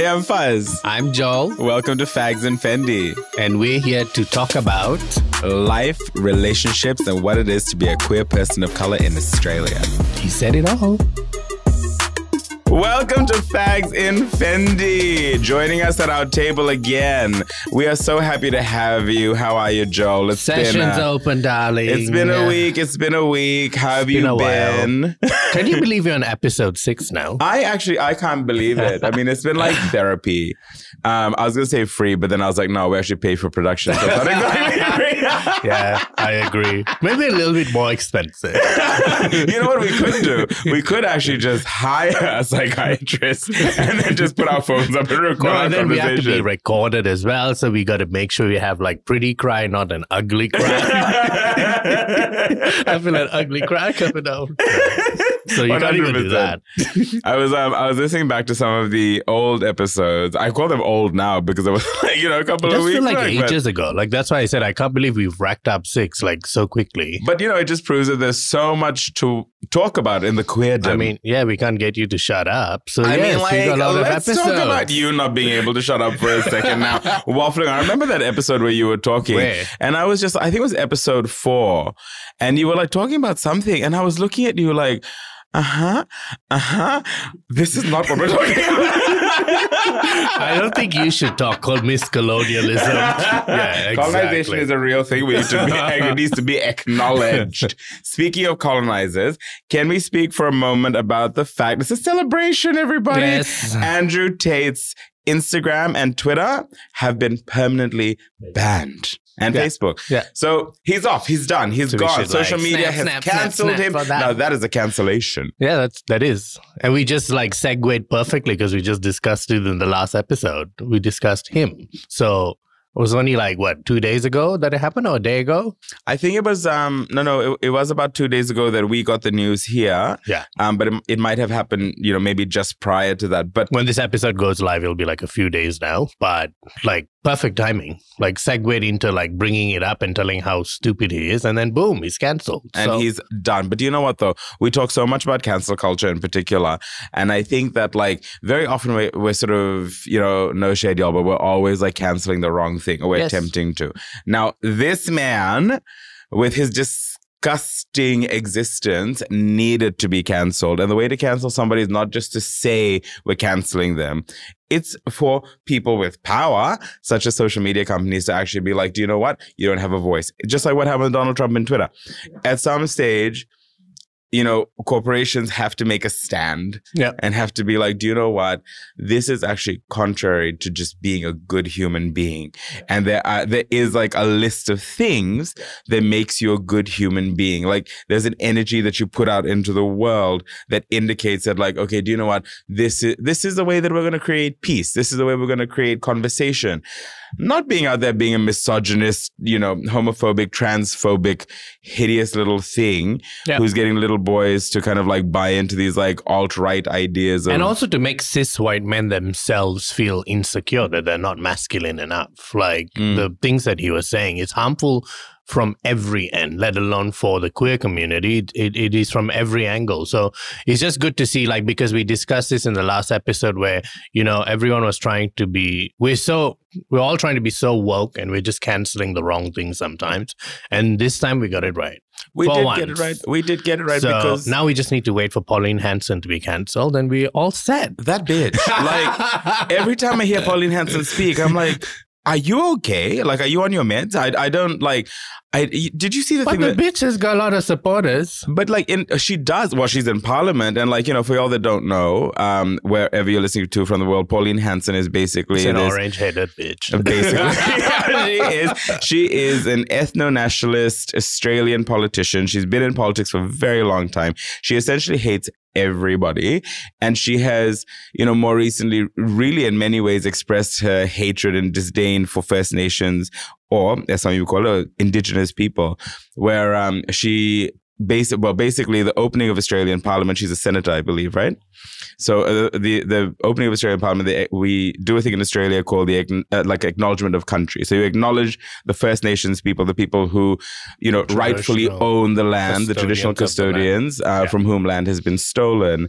Hey, I'm Fuzz. I'm Joel, Welcome to Fags and Fendi. and we're here to talk about. Life, relationships, and what it is to be a queer person of color in Australia. He said it all. Welcome to Fags in Fendi. Joining us at our table again. We are so happy to have you. How are you, Joel? It's Sessions been a, open, darling. It's been a week. It's been a week. How have been you while. been? Can you believe you're on episode six now? I actually I can't believe it. I mean, it's been like therapy. Um, I was gonna say free, but then I was like, no, we actually pay for production. So it's not free. yeah, I agree. Maybe a little bit more expensive. you know what we could do? We could actually just hire a psychiatrist and then just put our phones up and record No, and then we have to be recorded as well, so we got to make sure we have like pretty cry, not an ugly cry. I feel an ugly cry coming out. So you can't even do that. I was um, I was listening back to some of the old episodes. I call them old now because it was like you know a couple of weeks like back, but- ages ago. Like that's why I said I can't believe we've racked up six like so quickly. But you know, it just proves that there's so much to talk about in the queerdom. I mean, yeah, we can't get you to shut up. So I yes, mean, like, we got a lot let's episodes. talk about you not being able to shut up for a second now. Waffling. I remember that episode where you were talking, Where? and I was just, I think it was episode four, and you were like talking about something, and I was looking at you like, uh huh, uh huh. This is not what we're talking about. I don't think you should talk called miscolonialism. yeah, Colonization is a real thing. We need to be, it needs to be acknowledged. Speaking of colonizers, can we speak for a moment about the fact it's a celebration, everybody? Yes. Andrew Tate's Instagram and Twitter have been permanently banned. And Yeah. Facebook. Yeah. So he's off. He's done. He's So gone. Social like, media snap, has snap, cancelled snap him. that. Now that is a cancellation. Yeah, that's that is, and we just like segued perfectly because we just discussed it in the last episode. We discussed him, so it was only like what two days ago that it happened, or a day ago. I think it was um no no it, it was about two days ago that we got the news here. Yeah. Um, but it, it might have happened you know maybe just prior to that. But When this episode goes live, it'll be like a few days now, but like perfect timing, like segued into like bringing it up and telling how stupid he is, and then boom, he's cancelled. and So- he's done. But you know what though? We talk so much about cancel culture in particular, and I think that like very often we, we're sort of you know no shade y'all, but we're always like canceling the wrong thing or we're Yes. attempting to. Now this man with his disgusting existence needed to be canceled, and the way to cancel somebody is not just to say we're canceling them. It's for people with power, such as social media companies, to actually be like, do you know what? You don't have a voice. Just like what happened with Donald Trump in Twitter at some stage, you know, corporations have to make a stand Yeah. and have to be like, do you know what? This is actually contrary to just being a good human being. And there are, there is like a list of things that makes you a good human being. Like there's an energy that you put out into the world that indicates that like, okay, do you know what? This is, this is the way that we're going to create peace. This is the way we're going to create conversation. Not being out there being a misogynist, you know, homophobic, transphobic, hideous little thing Yeah. who's getting little boys to kind of like buy into these like alt right ideas of and also to make cis white men themselves feel insecure that they're not masculine enough. Like Mm. the things that he was saying is harmful from every end, let alone for the queer community. It, it, is from every angle. So it's just good to see, like, because we discussed this in the last episode where, you know, everyone was trying to be, we're so, we're all trying to be so woke and we're just canceling the wrong things sometimes. And this time we got it right. we did once. get it right. We did get it right so because now we just need to wait for Pauline Hanson to be cancelled and we're all set. that bitch. like every time I hear Pauline Hanson speak, I'm like, are you okay? Like, are you on your meds? I, I don't like. I did you see the But thing the that. bitch has got a lot of supporters. But like in she does well, she's in parliament, and like you know, for y'all that don't know, um, wherever you're listening to from the world, Pauline Hanson is basically She's an orange-headed bitch. Basically, she is. She is an ethno-nationalist Australian politician. She's been in politics for a very long time. She essentially hates everybody, and she has, you know, more recently, really in many ways, expressed her hatred and disdain for First Nations, or as some people call it, Indigenous people, where um, she. Basic, well, basically, the opening of Australian Parliament. She's a senator, I believe, right? So uh, the the opening of Australian Parliament, they, we do a thing in Australia called the uh, like acknowledgement of country. So you acknowledge the First Nations people, the people who you know rightfully own the land, the traditional custodians the uh. Yeah. from whom land has been stolen.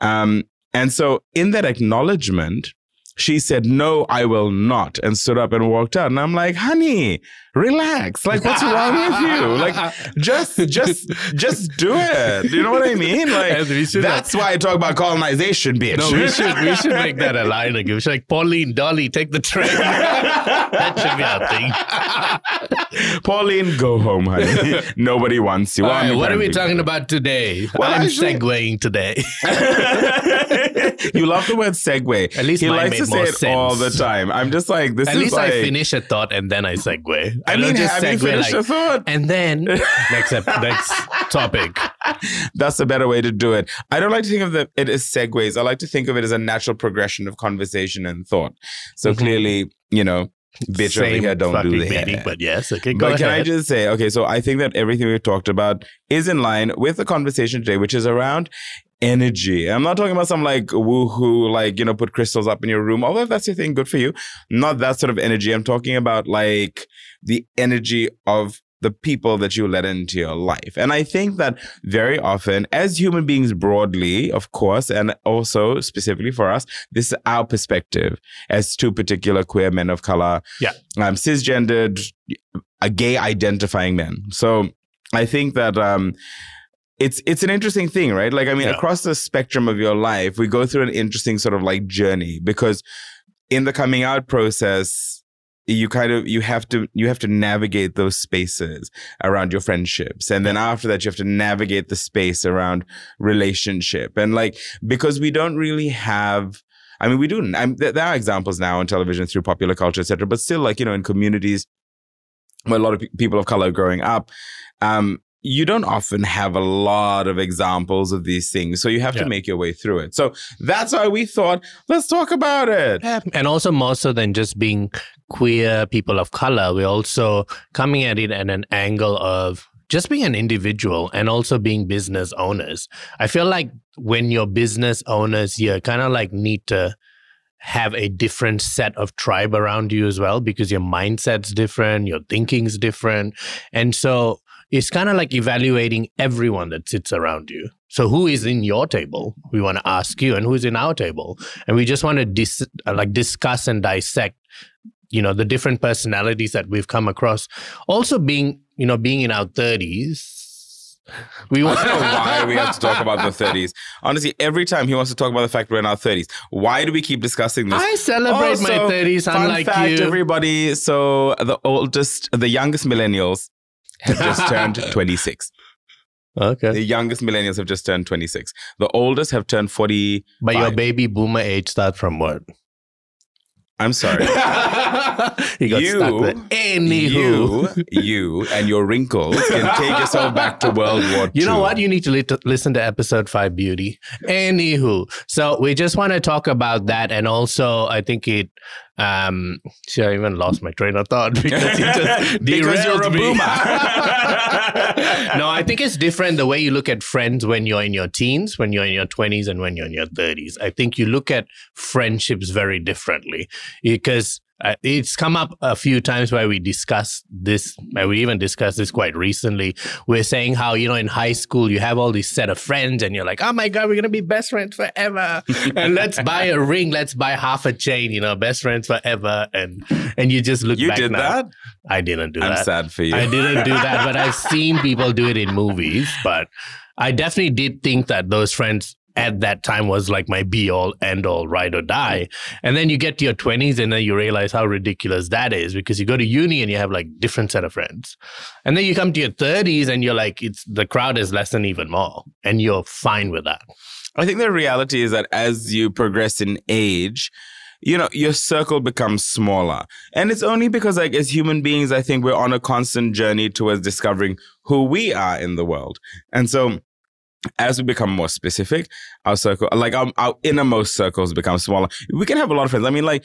Um, and so in that acknowledgement, she said, No, I will not, and stood up and walked out. And I'm like, honey, relax. Like, what's wrong with you? Like, just, just, just do it. You know what I mean? Like, that's why I talk about colonization, bitch. No, we should, we should make that a line again. We should like, Pauline, Dolly, take the train. that should be our thing. Pauline, go home, honey. Nobody wants you. Right, what are we talking about today? Well, I'm actually, segueing today. you love the word segue. At least he likes to say it sense. all the time. I'm just like this. At least like, I finish a thought and then I segue. I, I mean, just have segue like, a thought? And then next next topic. That's a better way to do it. I don't like to think of the, it as segues. I like to think of it as a natural progression of conversation and thought. So mm-hmm. clearly, you know, bitch Same over here don't do that. Meaning, but yes, okay. but ahead. can I just say, okay, so I think that everything we've talked about is in line with the conversation today, which is around energy. I'm not talking about some like woohoo, like, you know, put crystals up in your room. Although if that's your thing, good for you. Not that sort of energy. I'm talking about like the energy of the people that you let into your life. And I think that very often, as human beings broadly, of course, and also specifically for us, this is our perspective as two particular queer men of color, yeah, um, cisgendered, a gay identifying men. So I think that um, it's it's an interesting thing, right? Like I mean, yeah. across the spectrum of your life, we go through an interesting sort of like journey because in the coming out process, you kind of you have to you have to navigate those spaces around your friendships and then after that you have to navigate the space around relationship and like because we don't really have I mean, we do. I'm, there are examples now on television through popular culture, etc. But still, like you know, in communities where a lot of people of color growing up, um, you don't often have a lot of examples of these things. So you have yeah. to make your way through it. So that's why we thought, let's talk about it. And also, more so than just being queer people of color, we're also coming at it at an angle of just being an individual and also being business owners. I feel like when you're business owners, you kind of like need to have a different set of tribe around you as well because your mindset's different, your thinking's different. And so it's kind of like evaluating everyone that sits around you. So who is in your table? We want to ask you, and who's in our table, and we just want to dis- uh, like discuss and dissect, you know, the different personalities that we've come across. Also, being you know, being in our thirties, we want- I don't know why we have to talk about the 30s. Honestly, every time he wants to talk about the fact we're in our 30s, why do we keep discussing this? I celebrate also, my 30s, unlike fun fact, you. everybody. So the oldest, the youngest millennials have just turned 26. Okay. The youngest millennials have just turned 26. The oldest have turned 40. But your baby boomer age starts from what? I'm sorry. he got you, stuck there. Anywho. You, you and your wrinkles can take yourself back to World War II. You know what? You need to li- listen to episode five, Beauty. Anywho. So we just want to talk about that. And also, I think it um, see, I even lost my train of thought because you just derailed me. no, I think it's different the way you look at friends when you're in your teens, when you're in your 20s, and when you're in your 30s. I think you look at friendships very differently because it's come up a few times where we discuss this, and we even discussed this quite recently. We're saying how, you know, in high school, you have all this set of friends and you're like, oh my God, we're going to be best friends forever. and let's buy a ring, let's buy half a chain, you know, best friends forever. And and you just look you back did now. that? I didn't do I'm that. I'm sad for you. I didn't do that, but I've seen people do it in movies. But I definitely did think that those friends at that time was like my be all end all ride or die. And then you get to your 20s and then you realize how ridiculous that is because you go to uni and you have like different set of friends. And then you come to your 30s and you're like it's the crowd is less than even more and you're fine with that. I think the reality is that as you progress in age you know your circle becomes smaller. And it's only because like as human beings i think we're on a constant journey towards discovering who we are in the world. And so as we become more specific, our circle, like our, our innermost circles become smaller. We can have a lot of friends. I mean, like,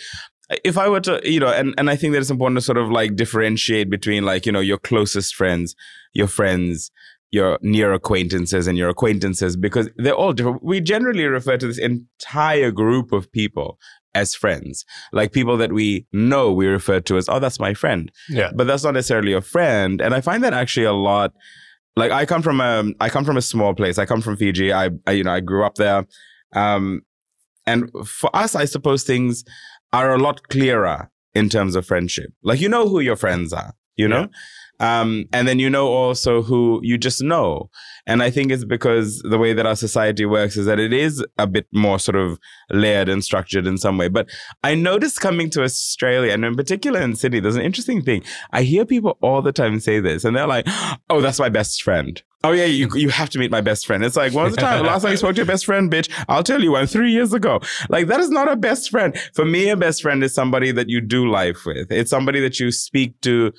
if I were to, you know, and, and I think that it's important to sort of like differentiate between like, you know, your closest friends, your friends, your near acquaintances and your acquaintances, because they're all different. We generally refer to this entire group of people as friends. Like people that we know we refer to as, oh, that's my friend. Yeah. But that's not necessarily a friend. And I find that actually a lot like I come from a I come from a small place. I come from Fiji. I, I you know I grew up there, um, and for us, I suppose things are a lot clearer in terms of friendship. Like you know who your friends are, you know? Um, and then you know also who you just know. And I think it's because the way that our society works is that it is a bit more sort of layered and structured in some way. But I noticed coming to Australia, and in particular in Sydney, there's an interesting thing. I hear people all the time say this, and they're like, oh, that's my best friend. Oh yeah, you you have to meet my best friend. It's like, when's the time? Last time you spoke to your best friend, bitch? I'll tell you when. Three years ago. Like that is not a best friend. For me, a best friend is somebody that you do life with. It's somebody that you speak to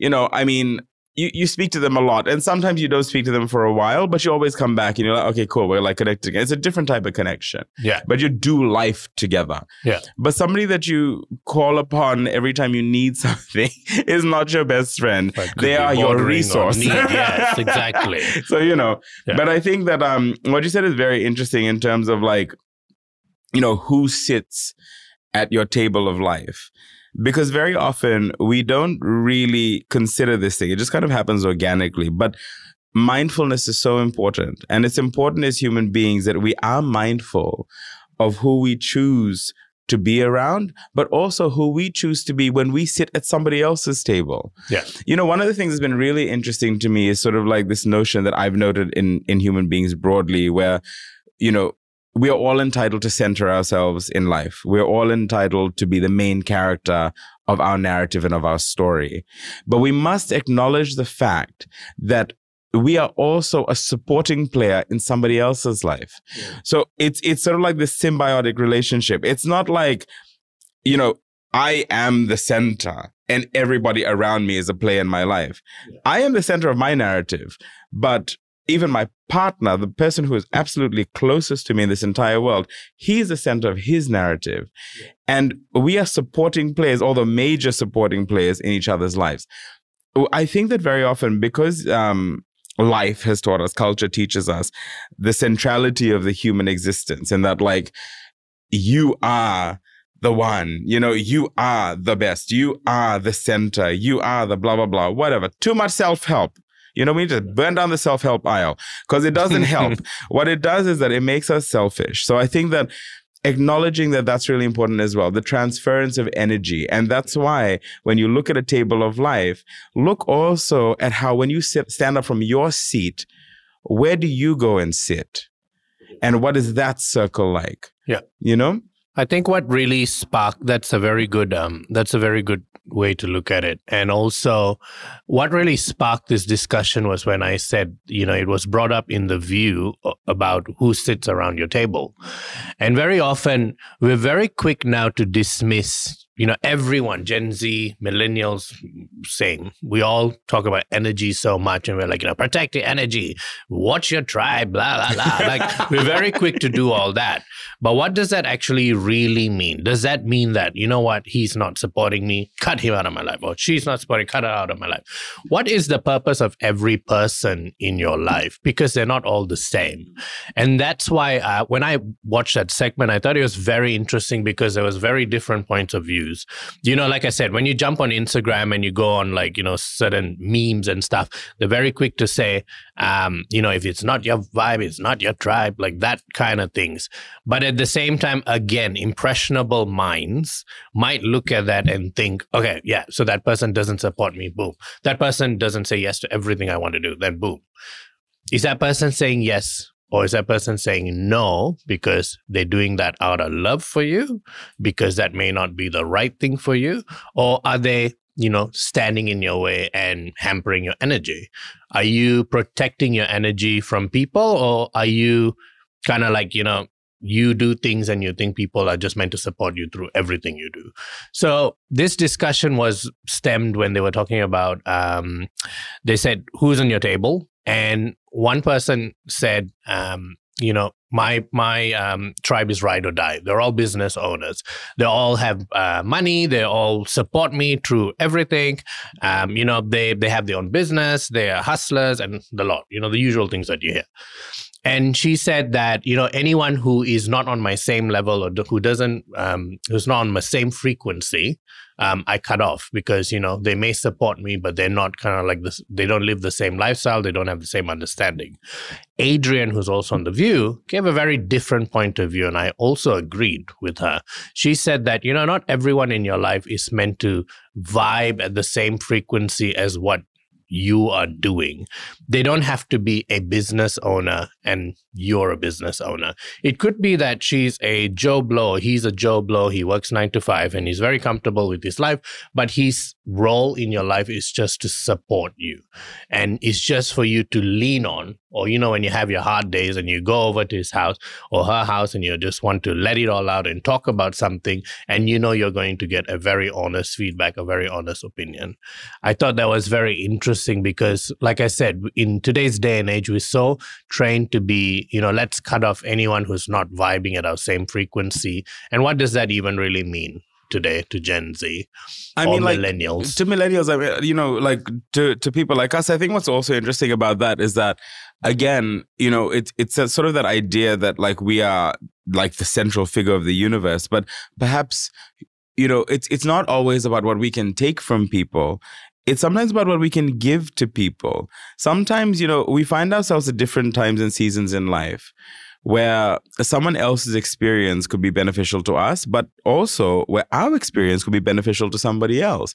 you know, I mean, you, you speak to them a lot and sometimes you don't speak to them for a while, but you always come back and you're like, okay, cool. We're like connecting. It's a different type of connection. Yeah. But you do life together. Yeah. But somebody that you call upon every time you need something is not your best friend. They are your resource. yes, exactly. so, you know, yeah. but I think that um what you said is very interesting in terms of like, you know, who sits at your table of life because very often we don't really consider this thing. It just kind of happens organically. But mindfulness is so important. And it's important as human beings that we are mindful of who we choose to be around, but also who we choose to be when we sit at somebody else's table. Yeah. You know, one of the things that's been really interesting to me is sort of like this notion that I've noted in in human beings broadly where you know we are all entitled to center ourselves in life. We're all entitled to be the main character of our narrative and of our story. But we must acknowledge the fact that we are also a supporting player in somebody else's life. Yeah. So it's it's sort of like this symbiotic relationship. It's not like, you know, I am the center and everybody around me is a player in my life. Yeah. I am the center of my narrative, but even my partner, the person who is absolutely closest to me in this entire world, he's the center of his narrative. Yeah. And we are supporting players, all the major supporting players in each other's lives. I think that very often, because um, life has taught us, culture teaches us the centrality of the human existence, and that, like, you are the one, you know, you are the best, you are the center, you are the blah, blah, blah, whatever. Too much self help you know, we need to burn down the self help aisle because it doesn't help. what it does is that it makes us selfish. So I think that acknowledging that that's really important as well the transference of energy. And that's why when you look at a table of life look also at how when you sit, stand up from your seat where do you go and sit? And what is that circle like? Yeah. You know I think what really sparked that's a very good um, that's a very good way to look at it. And also what really sparked this discussion was when I said, you know, it was brought up in the view about who sits around your table. And very often we're very quick now to dismiss you know, everyone, Gen Z, millennials, saying we all talk about energy so much, and we're like, you know, protect your energy, watch your tribe, blah blah blah. like we're very quick to do all that. But what does that actually really mean? Does that mean that you know what he's not supporting me, cut him out of my life, or she's not supporting, cut her out of my life? What is the purpose of every person in your life? Because they're not all the same, and that's why uh, when I watched that segment, I thought it was very interesting because there was very different points of view You know, like I said, when you jump on Instagram and you go on like, you know, certain memes and stuff, they're very quick to say, um, you know, if it's not your vibe, it's not your tribe, like that kind of things. But at the same time, again, impressionable minds might look at that and think, okay, yeah, so that person doesn't support me, boom. That person doesn't say yes to everything I want to do, then boom. Is that person saying yes or is that person saying no because they're doing that out of love for you, because that may not be the right thing for you? Or are they, you know, standing in your way and hampering your energy? Are you protecting your energy from people or are you kind of like, you know, you do things and you think people are just meant to support you through everything you do. So this discussion was stemmed when they were talking about. Um, they said, "Who's on your table?" And one person said, um, you know, my my um, tribe is ride or die. They're all business owners. They all have uh, money. They all support me through everything. Um, you know, they they have their own business. They are hustlers and the lot. You know, the usual things that you hear. And she said that you know anyone who is not on my same level or who doesn't um, who's not on my same frequency um, I cut off because you know they may support me, but they're not kind of like this. They don't live the same lifestyle. They don't have the same understanding. Adrian, who's also on the View, gave a very different point of view, and I also agreed with her. She said that you know not everyone in your life is meant to vibe at the same frequency as what you are doing. They don't have to be a business owner and you're a business owner. It could be that she's a Joe Blow, he's a Joe Blow, he works nine to five and he's very comfortable with his life, but his role in your life is just to support you. And it's just for you to lean on. Or, you know, when you have your hard days and you go over to his house or her house and you just want to let it all out and talk about something, and you know you're going to get a very honest feedback, a very honest opinion. I thought that was very interesting because, like I said, in today's day and age, we're so trained to be you know let's cut off anyone who's not vibing at our same frequency. And what does that even really mean today to Gen Z I mean, like, millennials? To millennials, I mean, you know, like to, to people like us, I think what's also interesting about that is that, again, you know, it's it's a, sort of that idea that like we are like the central figure of the universe, but perhaps you know, it's it's not always about what we can take from people it's sometimes about what we can give to people. Sometimes, you know, we find ourselves at different times and seasons in life where someone else's experience could be beneficial to us, but also where our experience could be beneficial to somebody else.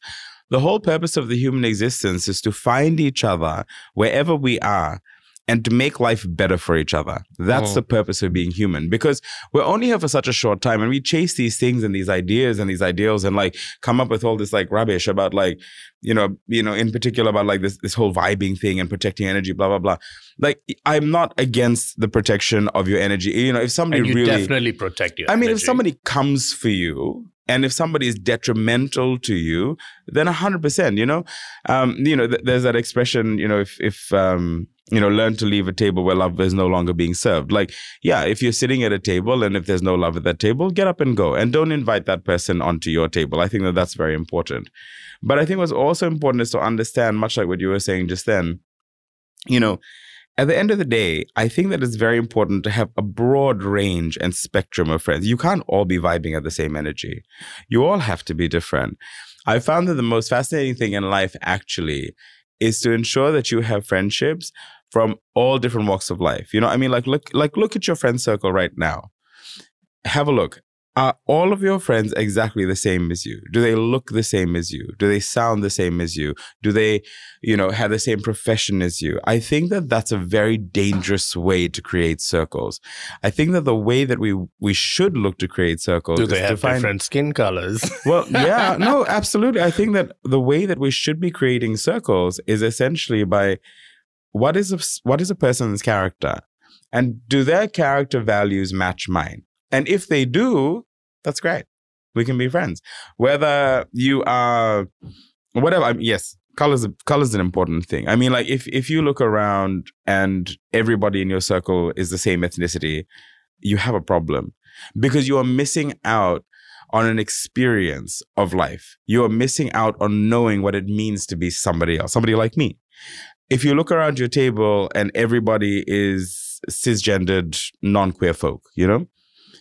The whole purpose of the human existence is to find each other wherever we are and to make life better for each other. That's oh. the purpose of being human because we're only here for such a short time and we chase these things and these ideas and these ideals and like come up with all this like rubbish about like, you know, you know, in particular about like this, this whole vibing thing and protecting energy, blah, blah, blah. Like I'm not against the protection of your energy. You know, if somebody and you really definitely protect your I mean, energy. if somebody comes for you and if somebody is detrimental to you, then hundred percent, you know, um, you know, th- there's that expression, you know, if, if, um, you know, learn to leave a table where love is no longer being served. Like, yeah, if you're sitting at a table and if there's no love at that table, get up and go and don't invite that person onto your table. I think that that's very important. But I think what's also important is to understand, much like what you were saying just then, you know, at the end of the day, I think that it's very important to have a broad range and spectrum of friends. You can't all be vibing at the same energy. You all have to be different. I found that the most fascinating thing in life actually is to ensure that you have friendships from all different walks of life. You know, I mean, like look, like look at your friend circle right now. Have a look. Are all of your friends exactly the same as you? Do they look the same as you? Do they sound the same as you? Do they, you know, have the same profession as you? I think that that's a very dangerous way to create circles. I think that the way that we we should look to create circles. Do they have find, different skin colors? well, yeah, no, absolutely. I think that the way that we should be creating circles is essentially by what is a, what is a person's character and do their character values match mine and if they do that's great. We can be friends. Whether you are whatever I mean, yes colors colors is an important thing. I mean like if if you look around and everybody in your circle is the same ethnicity you have a problem. Because you are missing out on an experience of life. You are missing out on knowing what it means to be somebody else, somebody like me. If you look around your table and everybody is cisgendered non-queer folk, you know,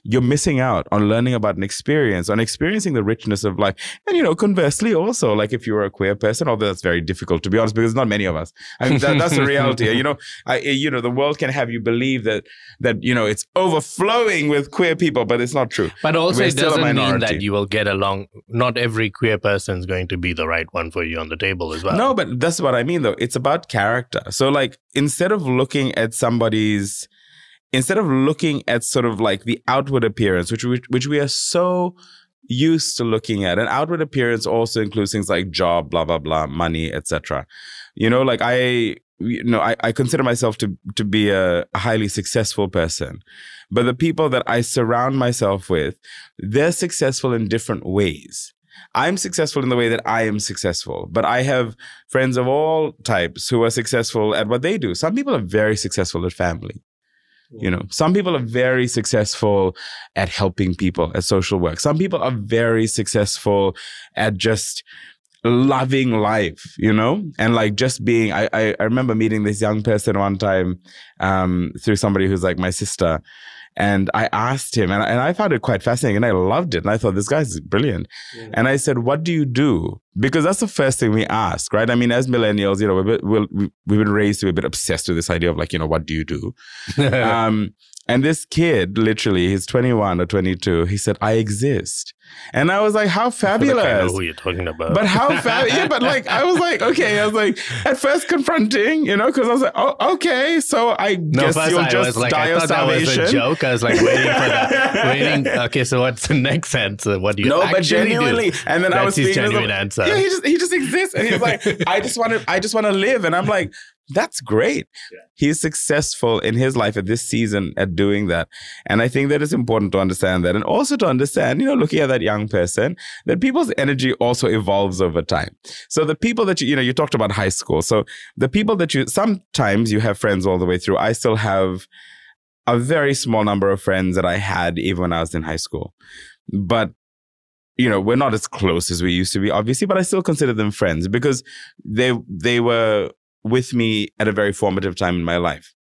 you're missing out on learning about an experience, on experiencing the richness of life. And, you know, conversely, also, like if you're a queer person, although that's very difficult to be honest, because not many of us. I mean, that, that's the reality. you know, I, you know, the world can have you believe that, that, you know, it's overflowing with queer people, but it's not true. But also, We're it doesn't mean that you will get along. Not every queer person is going to be the right one for you on the table as well. No, but that's what I mean, though. It's about character. So, like, instead of looking at somebody's, instead of looking at sort of like the outward appearance, which we, which we are so used to looking at, and outward appearance also includes things like job, blah blah blah, money, etc. You know, like I, you know, I, I consider myself to to be a, a highly successful person, but the people that I surround myself with, they're successful in different ways. I'm successful in the way that I am successful, but I have friends of all types who are successful at what they do. Some people are very successful at family. You know, some people are very successful at helping people at social work. Some people are very successful at just loving life, you know, and like just being. I I, I remember meeting this young person one time um, through somebody who's like my sister, and I asked him, and I, and I found it quite fascinating, and I loved it, and I thought this guy's brilliant. Yeah. And I said, "What do you do?" Because that's the first thing we ask, right? I mean, as millennials, you know, we're, we've been raised to be a bit obsessed with this idea of like, you know, what do you do? um, and this kid, literally, he's 21 or 22, he said, I exist. And I was like, how fabulous. I, I know who you're talking about. But how fabulous. yeah, but like, I was like, okay. I was like, at first confronting, you know, because I was like, oh, okay. So I no, guess you'll I just like, die I of starvation. That was a joke. I was like, waiting for that. waiting. Okay, so what's the next answer? What do you no, but genuinely. Do? And then That's I was his genuine answer. Yeah, he just, he just exists. And he's like, I just want to, I just want to live. And I'm like, that's great. Yeah. He's successful in his life at this season at doing that. And I think that it's important to understand that. And also to understand, you know, looking at that young person, that people's energy also evolves over time. So the people that you, you know, you talked about high school. So the people that you, sometimes you have friends all the way through. I still have a very small number of friends that I had even when I was in high school. But you know, we're not as close as we used to be, obviously, but I still consider them friends because they they were with me at a very formative time in my life.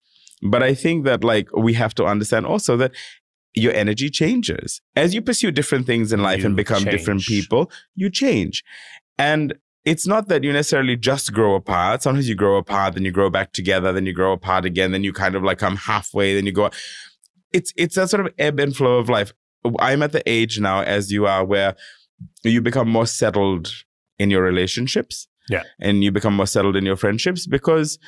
But I think that like we have to understand also that your energy changes as you pursue different things in life you and become change. different people, you change. And it's not that you necessarily just grow apart. Sometimes you grow apart, then you grow back together, then you grow apart again, then you kind of like come halfway, then you go. It's it's a sort of ebb and flow of life. I'm at the age now, as you are, where you become more settled in your relationships yeah. And you become more settled in your friendships because,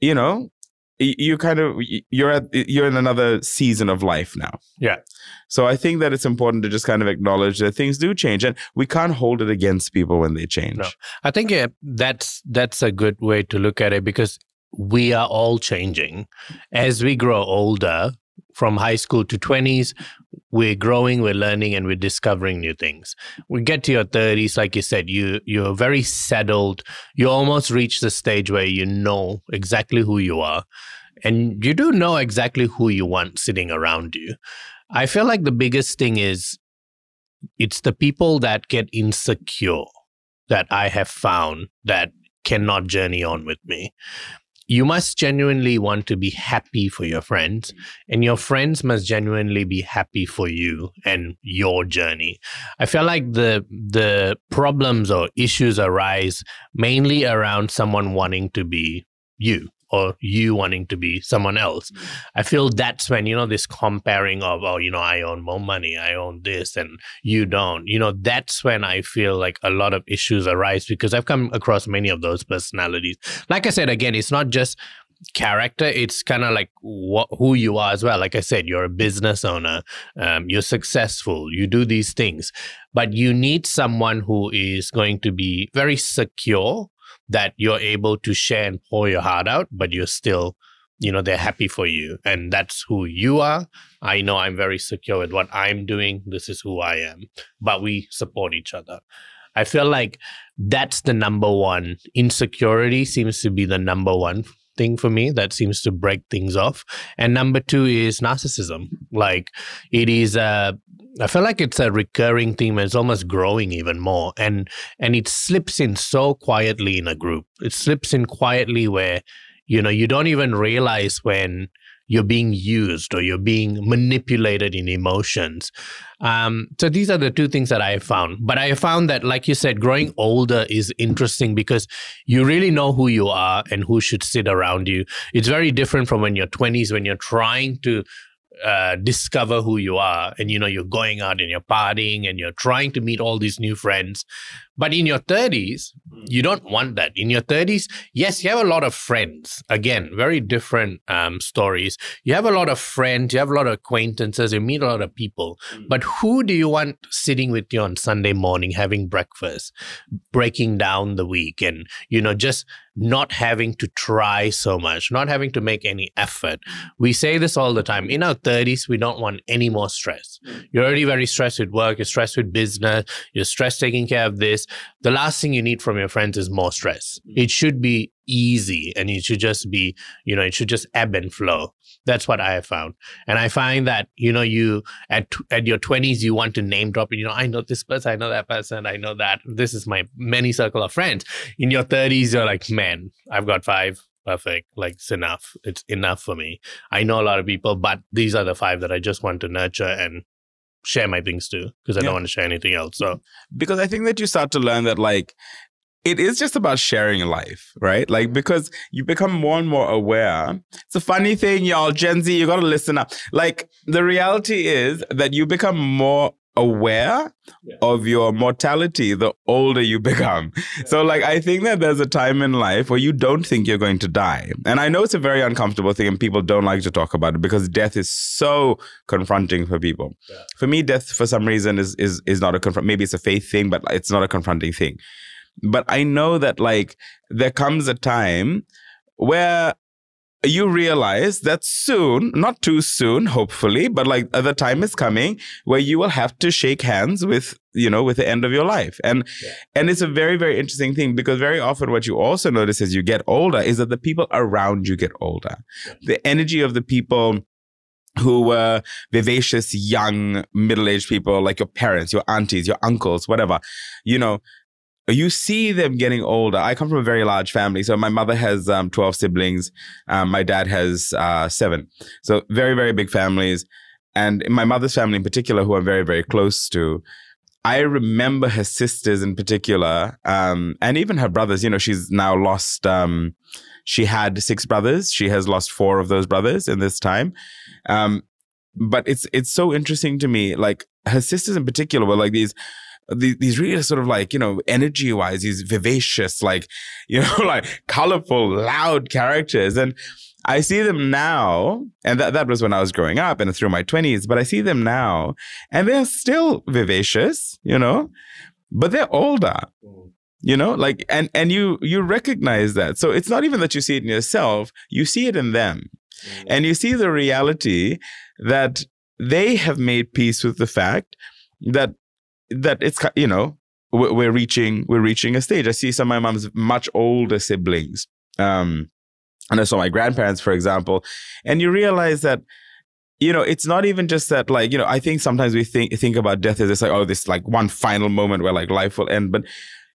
you know, you kind of you're at you're in another season of life now. Yeah. So I think that it's important to just kind of acknowledge that things do change, and we can't hold it against people when they change. No. I think yeah, that's that's a good way to look at it because we are all changing as we grow older from high school to 20s we're growing we're learning and we're discovering new things. We get to your 30s like you said you you're very settled. You almost reach the stage where you know exactly who you are and you do know exactly who you want sitting around you. I feel like the biggest thing is it's the people that get insecure that i have found that cannot journey on with me you must genuinely want to be happy for your friends mm-hmm. and your friends must genuinely be happy for you and your journey. I feel like the the problems or issues arise mainly around someone wanting to be you or you wanting to be someone else. Mm. I feel that's when, you know, this comparing of, oh, you know, I own more money, I own this, and you don't. You know, that's when I feel like a lot of issues arise because I've come across many of those personalities. Like I said, again, it's not just character it's kind of like what, who you are as well like i said you're a business owner um, you're successful you do these things but you need someone who is going to be very secure that you're able to share and pour your heart out, but you're still, you know, they're happy for you. And that's who you are. I know I'm very secure with what I'm doing. This is who I am. But we support each other. I feel like that's the number one. Insecurity seems to be the number one thing for me that seems to break things off. And number two is narcissism. Like it is a I feel like it's a recurring theme. It's almost growing even more, and and it slips in so quietly in a group. It slips in quietly where you know you don't even realize when you're being used or you're being manipulated in emotions. Um, so these are the two things that I found. But I found that, like you said, growing older is interesting because you really know who you are and who should sit around you. It's very different from when you're 20s when you're trying to uh, discover who you are and you know you're going out and you're partying and you're trying to meet all these new friends but in your 30s hmm. you don't want that in your 30s yes you have a lot of friends again very different um, stories you have a lot of friends you have a lot of acquaintances you meet a lot of people mm. but who do you want sitting with you on sunday morning having breakfast breaking down the week and you know just not having to try so much, not having to make any effort. We say this all the time. In our 30s, we don't want any more stress. You're already very stressed with work, you're stressed with business, you're stressed taking care of this. The last thing you need from your friends is more stress. Mm. It should be easy and it should just be, you know, it should just ebb and flow. That's what I have found. And I find that, you know, you at at your 20s, you want to name drop, you know, I know this person, I know that person, I know that. This is my many circle of friends. In your 30s, you're like, man, I've got five. Perfect. Like it's enough. It's enough for me. I know a lot of people, but these are the five that I just want to nurture and share my things to because I Yeah. don't want to share anything else. So because I think that you start to learn that like it is just about sharing life, right? Like because you become more and more aware. It's a funny thing, y'all. Gen Z, you gotta listen up. Like the reality is that you become more aware Yeah. of your mortality the older you become. So like I think that there's a time in life where you don't think you're going to die. And I know it's a very uncomfortable thing and people don't like to talk about it because death is so confronting for people. Yeah. For me death for some reason is is is not a confront maybe it's a faith thing but it's not a confronting thing. But I know that like there comes a time where you realize that soon, not too soon, hopefully, but like uh, the time is coming where you will have to shake hands with, you know, with the end of your life. And Yeah. and it's a very, very interesting thing because very often what you also notice as you get older is that the people around you get older. Yeah. The energy of the people who were vivacious, young, middle-aged people, like your parents, your aunties, your uncles, whatever, you know, you see them getting older. I come from a very large family. So my mother has um, 12 siblings. Um, my dad has uh, seven. So very, very big families. And my mother's family in particular, who I'm very, very close to, I remember her sisters in particular, um, and even her brothers. You know, she's now lost. Um, she had six brothers. She has lost four of those brothers in this time. Um, but it's it's so interesting to me. Like her sisters in particular were like these these, these really sort of like you know energy wise these vivacious like you know like colorful loud characters. And i see them now and that, that was when i was growing up and through my 20s but i see them now and they're still vivacious you know but they're older you know like and and you you recognize that. So it's not even that you see it in yourself you see it in them. Mm. And you see the reality that they have made peace with the fact that that it's you know we're, reaching we're reaching a stage. I see some of my mom's much older siblings um and i saw my grandparents for example and you realize that you know it's not even just that like you know i think sometimes we think think about death as this like oh this like one final moment where like life will end but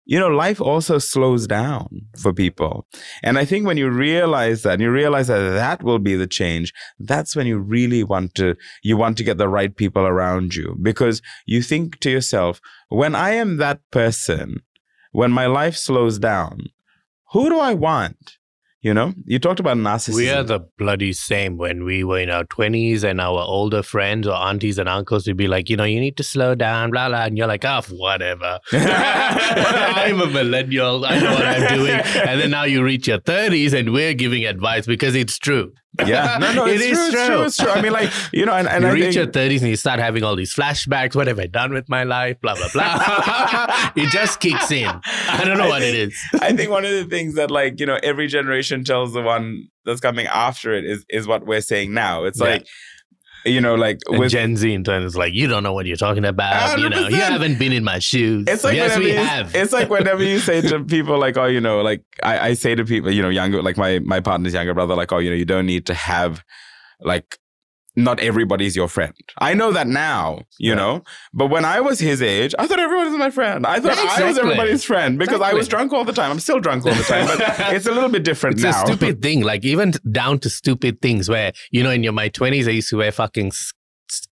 you know life also slows down for people. And i think when you realize that and you realize that that will be the change that's when you really want to you want to get the right people around you. Because you think to yourself when i am that person when my life slows down who do i want you know you talked about narcissism We are the bloody same when we were in our 20s and our older friends or aunties and uncles would be like, you know, you need to slow down, blah, blah. And you're like, oh, whatever. I'm a millennial. I know what I'm doing. And then now you reach your 30s and we're giving advice because it's true. Yeah no no It it's is true, it's true. it's true i mean like you know and, and you I reach think, your 30s and you start having all these flashbacks. What have I done with my life? Blah, blah, blah. it just kicks in. I don't know I what it think- is. I think one of the things that like you know every generation tells the one that's coming after it is is what we're saying now. It's Yeah. like you know like And with Gen Z and is like, you don't know what you're talking about. You know, you haven't been in my shoes. it's like yes, we you, have. It's like whenever you say to people like oh you know like I, I say to people you know younger like my my partner's younger brother like oh you know you don't need to have like not everybody's your friend. I know that now, you Yeah. know. But when I was his age, I thought everyone was my friend. I thought I was everybody's friend because I was drunk all the time. I'm still drunk all the time, but it's a little bit different It's now. a stupid thing, like even down to stupid things where, you know, in your my 20s, I used to wear fucking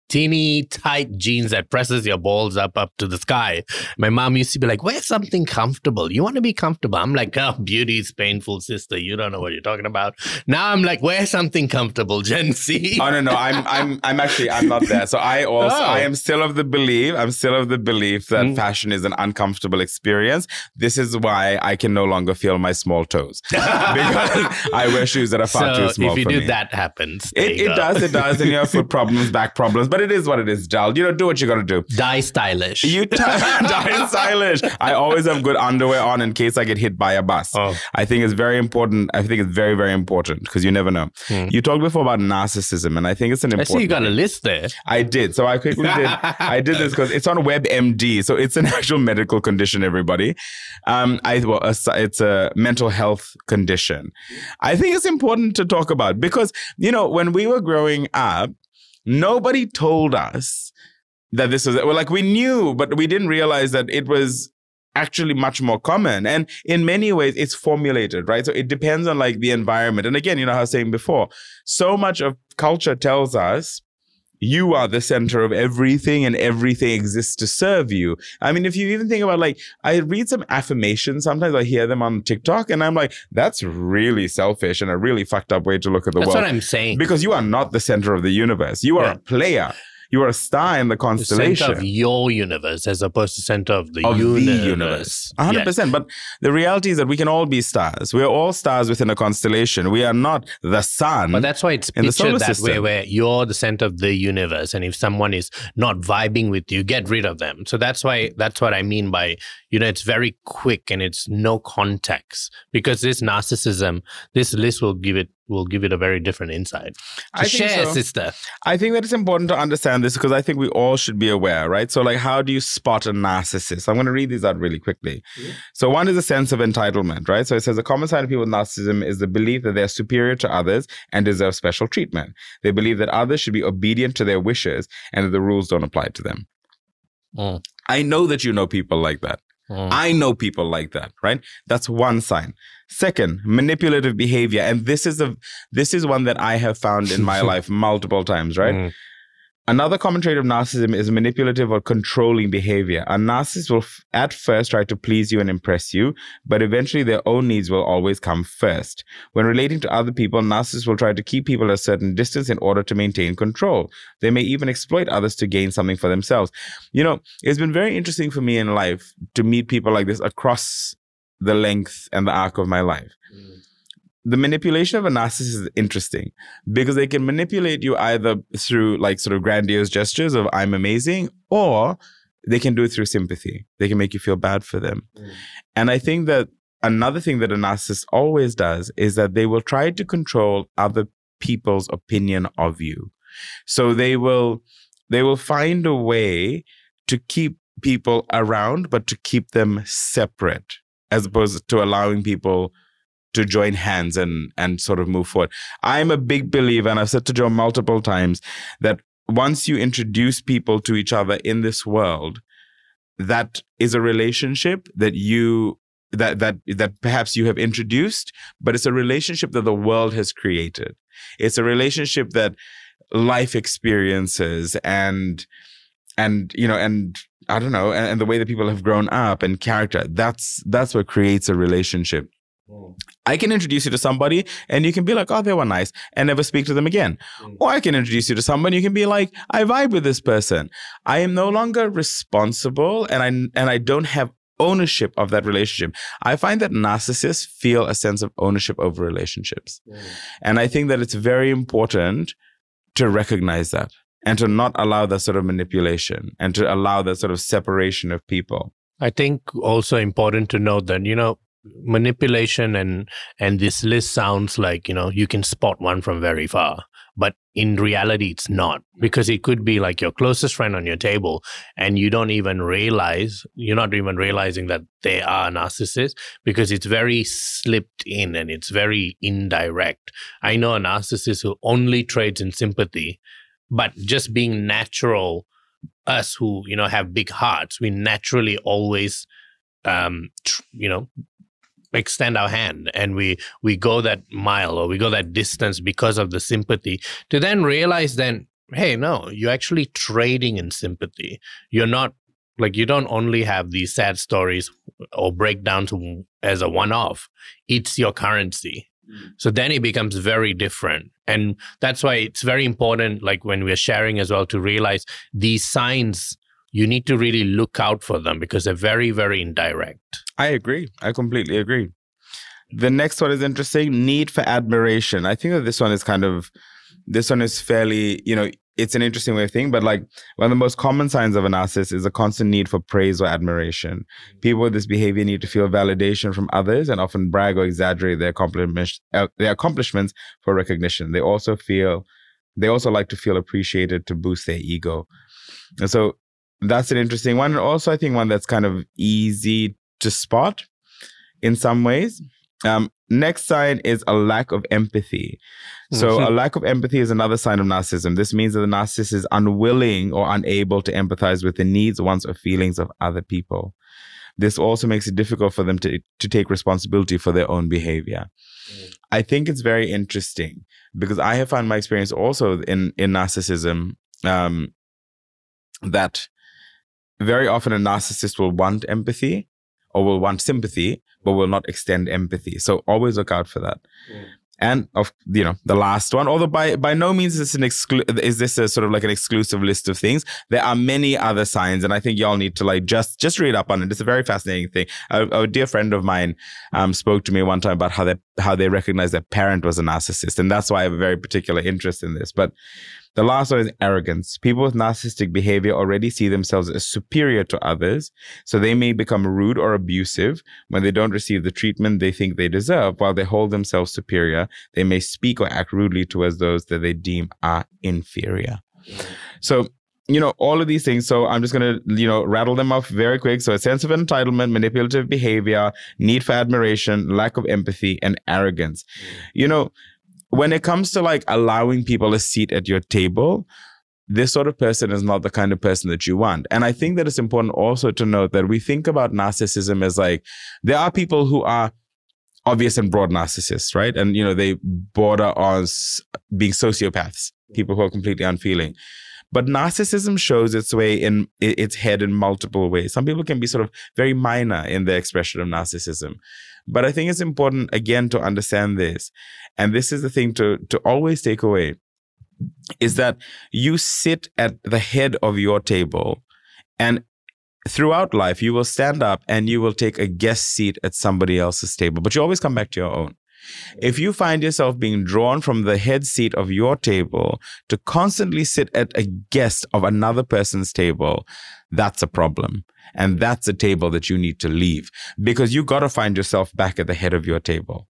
teeny tight jeans that presses your balls up up to the sky. My mom used to be like, wear something comfortable. You want to be comfortable. I'm like, oh, beauty is painful, sister. You don't know what you're talking about. Now I'm like, wear something comfortable, Gen Z. Oh no, no, I'm I'm I'm actually I'm not there. So I also Oh. I am still of the belief, I'm still of the belief that Mm. fashion is an uncomfortable experience. This is why I can no longer feel my small toes. because I wear shoes that are far so too small if you do me. that happens. It, it does, it does, and you have foot problems, back problems. But but it is what it is, Dal. You know, do what you got to do. Die stylish. You t- die stylish. I always have good underwear on in case I get hit by a bus. Oh. I think it's very important. I think it's very, very important because you never know. Hmm. You talked before about narcissism, and I think it's an important. I see you got a list there. I did. So I quickly did. I did this because it's on WebMD. So it's an actual medical condition, everybody. Um, I well, it's a mental health condition. I think it's important to talk about because you know when we were growing up, nobody told us that this was well, like we knew, but we didn't realize that it was actually much more common. And in many ways it's formulated right? So it depends on like the environment. And again you know how I was saying before so much of culture tells us you are the center of everything and everything exists to serve you. I mean, if you even think about like, I read some affirmations, sometimes I hear them on TikTok and I'm like, that's really selfish and a really fucked up way to look at the That's world. That's what I'm saying. because you are not the center of the universe. You are Yeah. a player. You are a star in the the constellation center of your universe as opposed to center of the of universe. the universe. A hundred Yes. percent. But the reality is that we can all be stars. We are all stars within a constellation. We are not the sun. But that's why it's in the pictured that way, where you're the center of the universe, and if someone is not vibing with you, get rid of them. So that's why that's what I mean by you know it's very quick and it's no context because this narcissism, this list will give it will give it a very different insight. I share, so. sister. I think that it's important to understand this because I think we all should be aware, right? So, like, how do you spot a narcissist? I'm going to read these out really quickly. So, one is a sense of entitlement, right? So, it says a common sign of people with narcissism is the belief that they're superior to others and deserve special treatment. They believe that others should be obedient to their wishes and that the rules don't apply to them. Mm. I know that you know people like that. Mm. I know people like that, right? That's one sign. Second, manipulative behavior, and this is a this is one that I have found in my life multiple times, right? Mm. Another common trait of narcissism is manipulative or controlling behavior. A narcissist will f- at first try to please you and impress you, but eventually their own needs will always come first. When relating to other people, narcissists will try to keep people at a certain distance in order to maintain control. They may even exploit others to gain something for themselves. You know, it's been very interesting for me in life to meet people like this across the length and the arc of my life. Mm. The manipulation of a narcissist is interesting because they can manipulate you either through like sort of grandiose gestures of I'm amazing, or they can do it through sympathy. They can make you feel bad for them. Mm. And I think that another thing that a narcissist always does is that they will try to control other people's opinion of you. So they will they will find a way to keep people around, but to keep them separate, as opposed to allowing people to join hands and and sort of move forward. I'm a big believer, and I've said to Joe multiple times that once you introduce people to each other in this world, that is a relationship that you that that that perhaps you have introduced, but it's a relationship that the world has created. It's a relationship that life experiences and and you know and I don't know and, and the way that people have grown up and character. That's that's what creates a relationship. I can introduce you to somebody and you can be like, oh, they were nice and never speak to them again. Mm. Or I can introduce you to somebody, you can be like, I vibe with this person. I am no longer responsible and I and I don't have ownership of that relationship. I find that narcissists feel a sense of ownership over relationships. And I think that it's very important to recognize that and to not allow that sort of manipulation and to allow that sort of separation of people. I think also important to note that you know manipulation and and this list sounds like you know you can spot one from very far but in reality it's not because it could be like your closest friend on your table and you don't even realize you're not even realizing that they are narcissists because it's very slipped in and it's very indirect. I know a narcissist who only trades in sympathy but just being natural us who you know have big hearts we naturally always um tr- you know extend our hand and we we go that mile or we go that distance because of the sympathy to then realize then hey no you're actually trading in sympathy. You're not like you don't only have these sad stories or breakdowns as a one off it's your currency. Mm. So then it becomes very different. And that's why it's very important like when we're sharing as well to realize these signs you need to really look out for them because they're very very indirect I agree. I completely agree. The next one is interesting need for admiration. I think that this one is kind of, this one is fairly, you know, it's an interesting way of thinking, but like one of the most common signs of a narcissist is a constant need for praise or admiration. People with this behavior need to feel validation from others and often brag or exaggerate their uh, their accomplishments for recognition. They also feel, they also like to feel appreciated to boost their ego. And so that's an interesting one. And also, I think one that's kind of easy to spot in some ways. Um, next sign is a lack of empathy. So, a lack of empathy is another sign of narcissism. This means that the narcissist is unwilling or unable to empathize with the needs, wants, or feelings of other people. This also makes it difficult for them to, to take responsibility for their own behavior. Mm. I think it's very interesting because I have found my experience also in, in narcissism um, that very often a narcissist will want empathy or will want sympathy, but will not extend empathy. So always look out for that. Mm. And of you know the last one, although by by no means is this an exclu- is this a sort of like an exclusive list of things. There are many other signs, and I think y'all need to like just just read up on it. It's a very fascinating thing. A, a dear friend of mine um, spoke to me one time about how they how they recognized their parent was a narcissist, and that's why I have a very particular interest in this. But the last one is arrogance. People with narcissistic behavior already see themselves as superior to others, so they may become rude or abusive when they don't receive the treatment they think they deserve. While they hold themselves superior, they may speak or act rudely towards those that they deem are inferior. So, you know, all of these things. So I'm just going to, you know, rattle them off very quick. So a sense of entitlement, manipulative behavior, need for admiration, lack of empathy, and arrogance. You know, when it comes to like allowing people a seat at your table, this sort of person is not the kind of person that you want. And I think that it's important also to note that we think about narcissism as like there are people who are obvious and broad narcissists, right? And you know, they border on being sociopaths, people who are completely unfeeling. But narcissism shows its way in its head in multiple ways. Some people can be sort of very minor in their expression of narcissism. But I think it's important again to understand this. And this is the thing to, to always take away is that you sit at the head of your table and throughout life you will stand up and you will take a guest seat at somebody else's table, but you always come back to your own. If you find yourself being drawn from the head seat of your table to constantly sit at a guest of another person's table, that's a problem. And that's a table that you need to leave because you got to find yourself back at the head of your table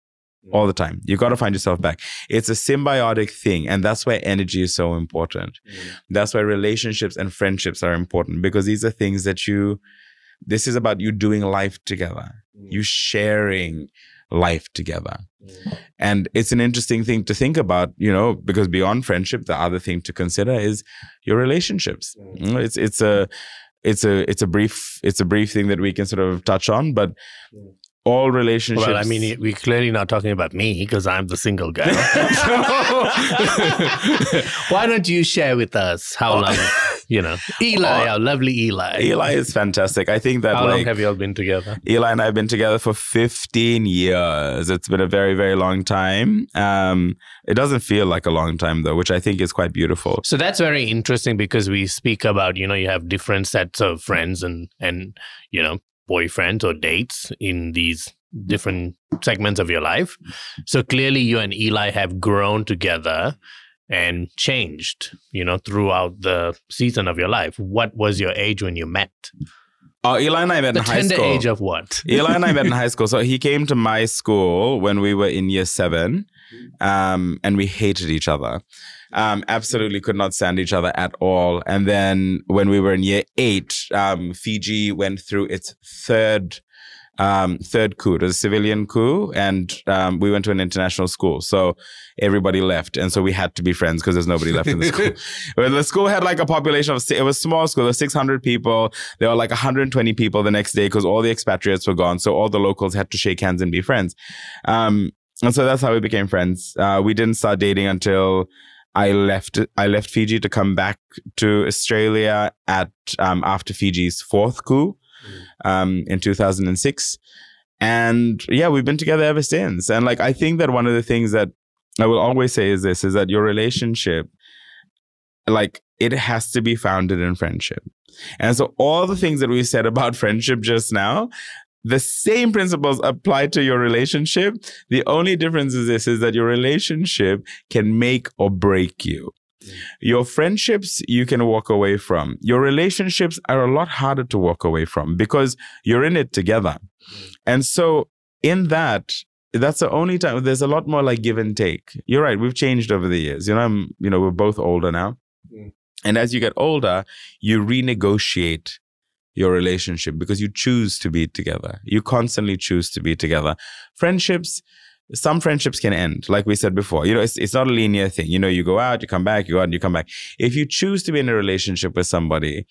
all the time. You got to find yourself back. It's a symbiotic thing. And that's why energy is so important. Mm. That's why relationships and friendships are important because these are things that you, this is about you doing life together, mm. you sharing life together. Mm. And it's an interesting thing to think about, you know, because beyond friendship, the other thing to consider is your relationships. Mm. It's, it's a, it's a it's a brief it's a brief thing that we can sort of touch on but all relationships well i mean we're clearly not talking about me because i'm the single guy why don't you share with us how long you know, Eli, oh, our lovely Eli. Eli is fantastic. I think that. How like, long have you all been together? Eli and I have been together for 15 years. It's been a very, very long time. Um, it doesn't feel like a long time though, which I think is quite beautiful. So that's very interesting because we speak about, you know, you have different sets of friends and and you know boyfriends or dates in these different segments of your life. So clearly, you and Eli have grown together and changed, you know, throughout the season of your life. What was your age when you met? Oh, Eli and I met the in high school. age of what? Eli and I met in high school. So he came to my school when we were in year seven, um, and we hated each other. Um, absolutely could not stand each other at all. And then when we were in year eight, um, Fiji went through its third um, third coup. It was a civilian coup, and um, we went to an international school. So everybody left, and so we had to be friends because there's nobody left in the school. but the school had like a population of it was small school. There was 600 people. There were like 120 people the next day because all the expatriates were gone. So all the locals had to shake hands and be friends. Um, and so that's how we became friends. Uh, we didn't start dating until. I left I left Fiji to come back to Australia at um, after Fiji's fourth coup um, in 2006. And yeah, we've been together ever since. And like, I think that one of the things that I will always say is this is that your relationship, like, it has to be founded in friendship. And so all the things that we said about friendship just now, the same principles apply to your relationship. The only difference is this is that your relationship can make or break you. Your friendships you can walk away from. Your relationships are a lot harder to walk away from because you're in it together. And so in that, that's the only time there's a lot more like give and take. You're right. We've changed over the years. You know, I'm, you know, we're both older now. Mm. And as you get older, you renegotiate your relationship because you choose to be together. You constantly choose to be together. Friendships, some friendships can end, like we said before. You know, it's, it's not a linear thing. You know, you go out, you come back, you go out, and you come back. If you choose to be in a relationship with somebody,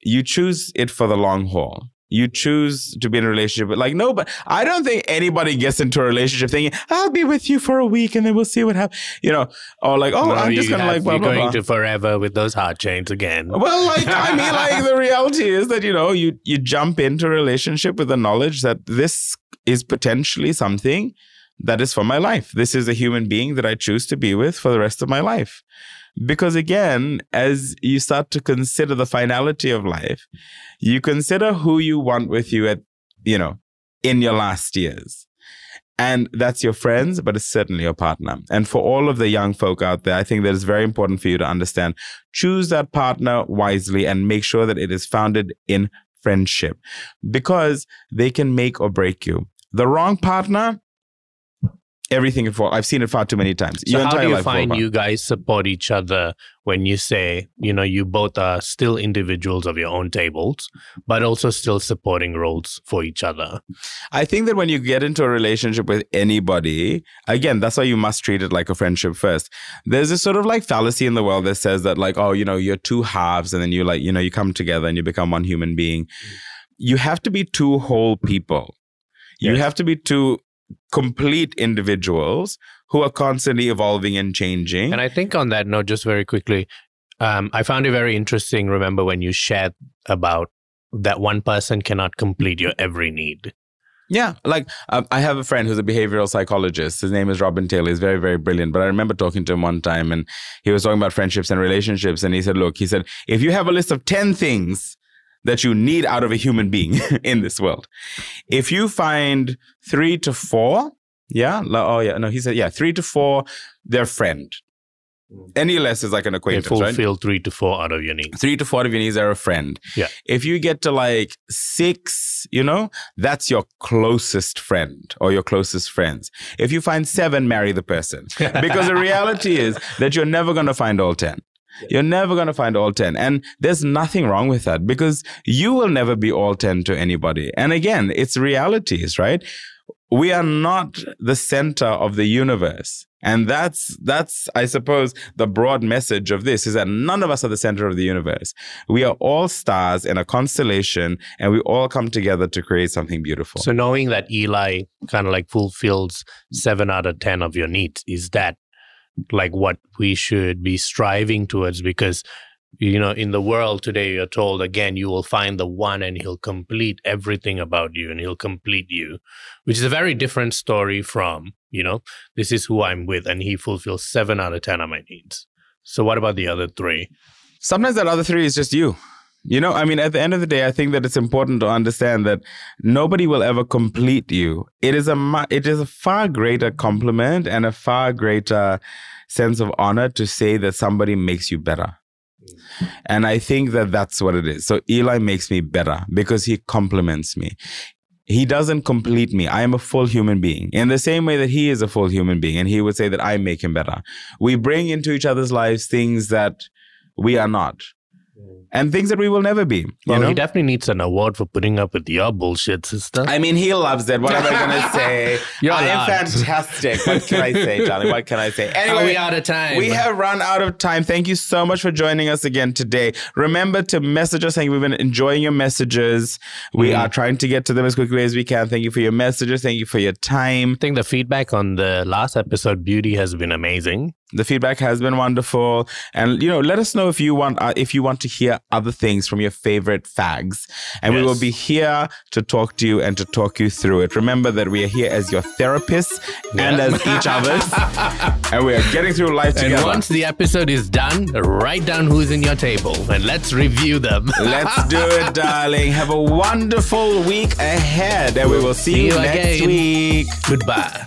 you choose it for the long haul you choose to be in a relationship with like no but i don't think anybody gets into a relationship thinking i'll be with you for a week and then we'll see what happens you know or like oh No, i'm just gonna have- like blah you're blah going blah to forever with those heart chains again. well like i mean like the reality is that you know you you jump into a relationship with the knowledge that this is potentially something that is for my life. This is a human being that i choose to be with for the rest of my life. Because again as you start to consider the finality of life you consider who you want with you at you know in your last years. And that's your friends but it's certainly your partner. And for all of the young folk out there i think that it's very important for you to understand. Choose that partner wisely and make sure that it is founded in friendship. Because they can make or break you. The wrong partner everything fall i've seen it far too many times So Your how do you find you guys support each other when you say, you know, you both are still individuals of your own tables, but also still supporting roles for each other? I think that when you get into a relationship with anybody, again, that's why you must treat it like a friendship first. There's this sort of like fallacy in the world that says that, like, oh, you know, you're two halves and then you like, you know, you come together and you become one human being. You have to be two whole people. You Yes. have to be two complete individuals who are constantly evolving and changing. And I think on that note, just very quickly, um, I found it very interesting. Remember when you shared about that one person cannot complete your every need. Yeah, like um, I have a friend who's a behavioral psychologist. His name is Robin Taylor. He's very, very brilliant. But I remember talking to him one time and he was talking about friendships and relationships. And he said, Look, he said, if you have a list of 10 things that you need out of a human being in this world, if you find three to four, yeah, oh, yeah, no, he said, yeah, three to four, they're friend. Mm. Any less is like an They acquaintance, right? fulfill three to four out of your needs. three to four of your needs are a friend. Yeah. If you get to like six, you know, that's your closest friend or your closest friends. If you find seven, marry the person. Because the reality is that you're never going to find all 10. You're never going to find all 10. And there's nothing wrong with that because you will never be all 10 to anybody. And again, it's realities, right? We are not the center of the universe. And that's that's I suppose the broad message of this is that none of us are the center of the universe. We are all stars in a constellation and we all come together to create something beautiful. So knowing that Eli kind of like fulfills seven out of 10 of your needs, is that like what we should be striving towards? Because, you know, in the world today, you're told again, you will find the one and he'll complete everything about you and he'll complete you, which is a very different story from, you know, this is who I'm with and he fulfills seven out of 10 of my needs. So what about the other three? sometimes that other three is just you. You know, I mean, at the end of the day, I think that it's important to understand that nobody will ever complete you. It is a it is a far greater compliment and a far greater sense of honor to say that somebody makes you better. Mm. And I think that that's what it is. So Eli makes me better because he compliments me. He doesn't complete me. I am a full human being in the same way that he is a full human being. And he would say that I make him better. We bring into each other's lives things that we are not mm. And things that we will never be. You Well, know? he definitely needs an award for putting up with your bullshit, sister. I mean, he loves it. What am I going to say? You're I am fantastic. What can I say, darling? What can I say? Are we out of time? we have run out of time. Thank you so much for joining us again today. Remember to message us saying we've been enjoying your messages. We Mm. are trying to get to them as quickly as we can. Thank you for your messages. Thank you for your time. I think the feedback on the last episode, Beauty, has been amazing. The feedback has been wonderful, and you know, let us know if you want uh, if you want to hear other things from your favorite fags, and we will be here to talk to you and to talk you through it. Remember that we are here as your therapists and as each other's, and we are getting through life And together. once the episode is done, write down who's in your table and let's review them. Let's do it, darling. Have a wonderful week ahead, and we will see, See you you next week. Goodbye.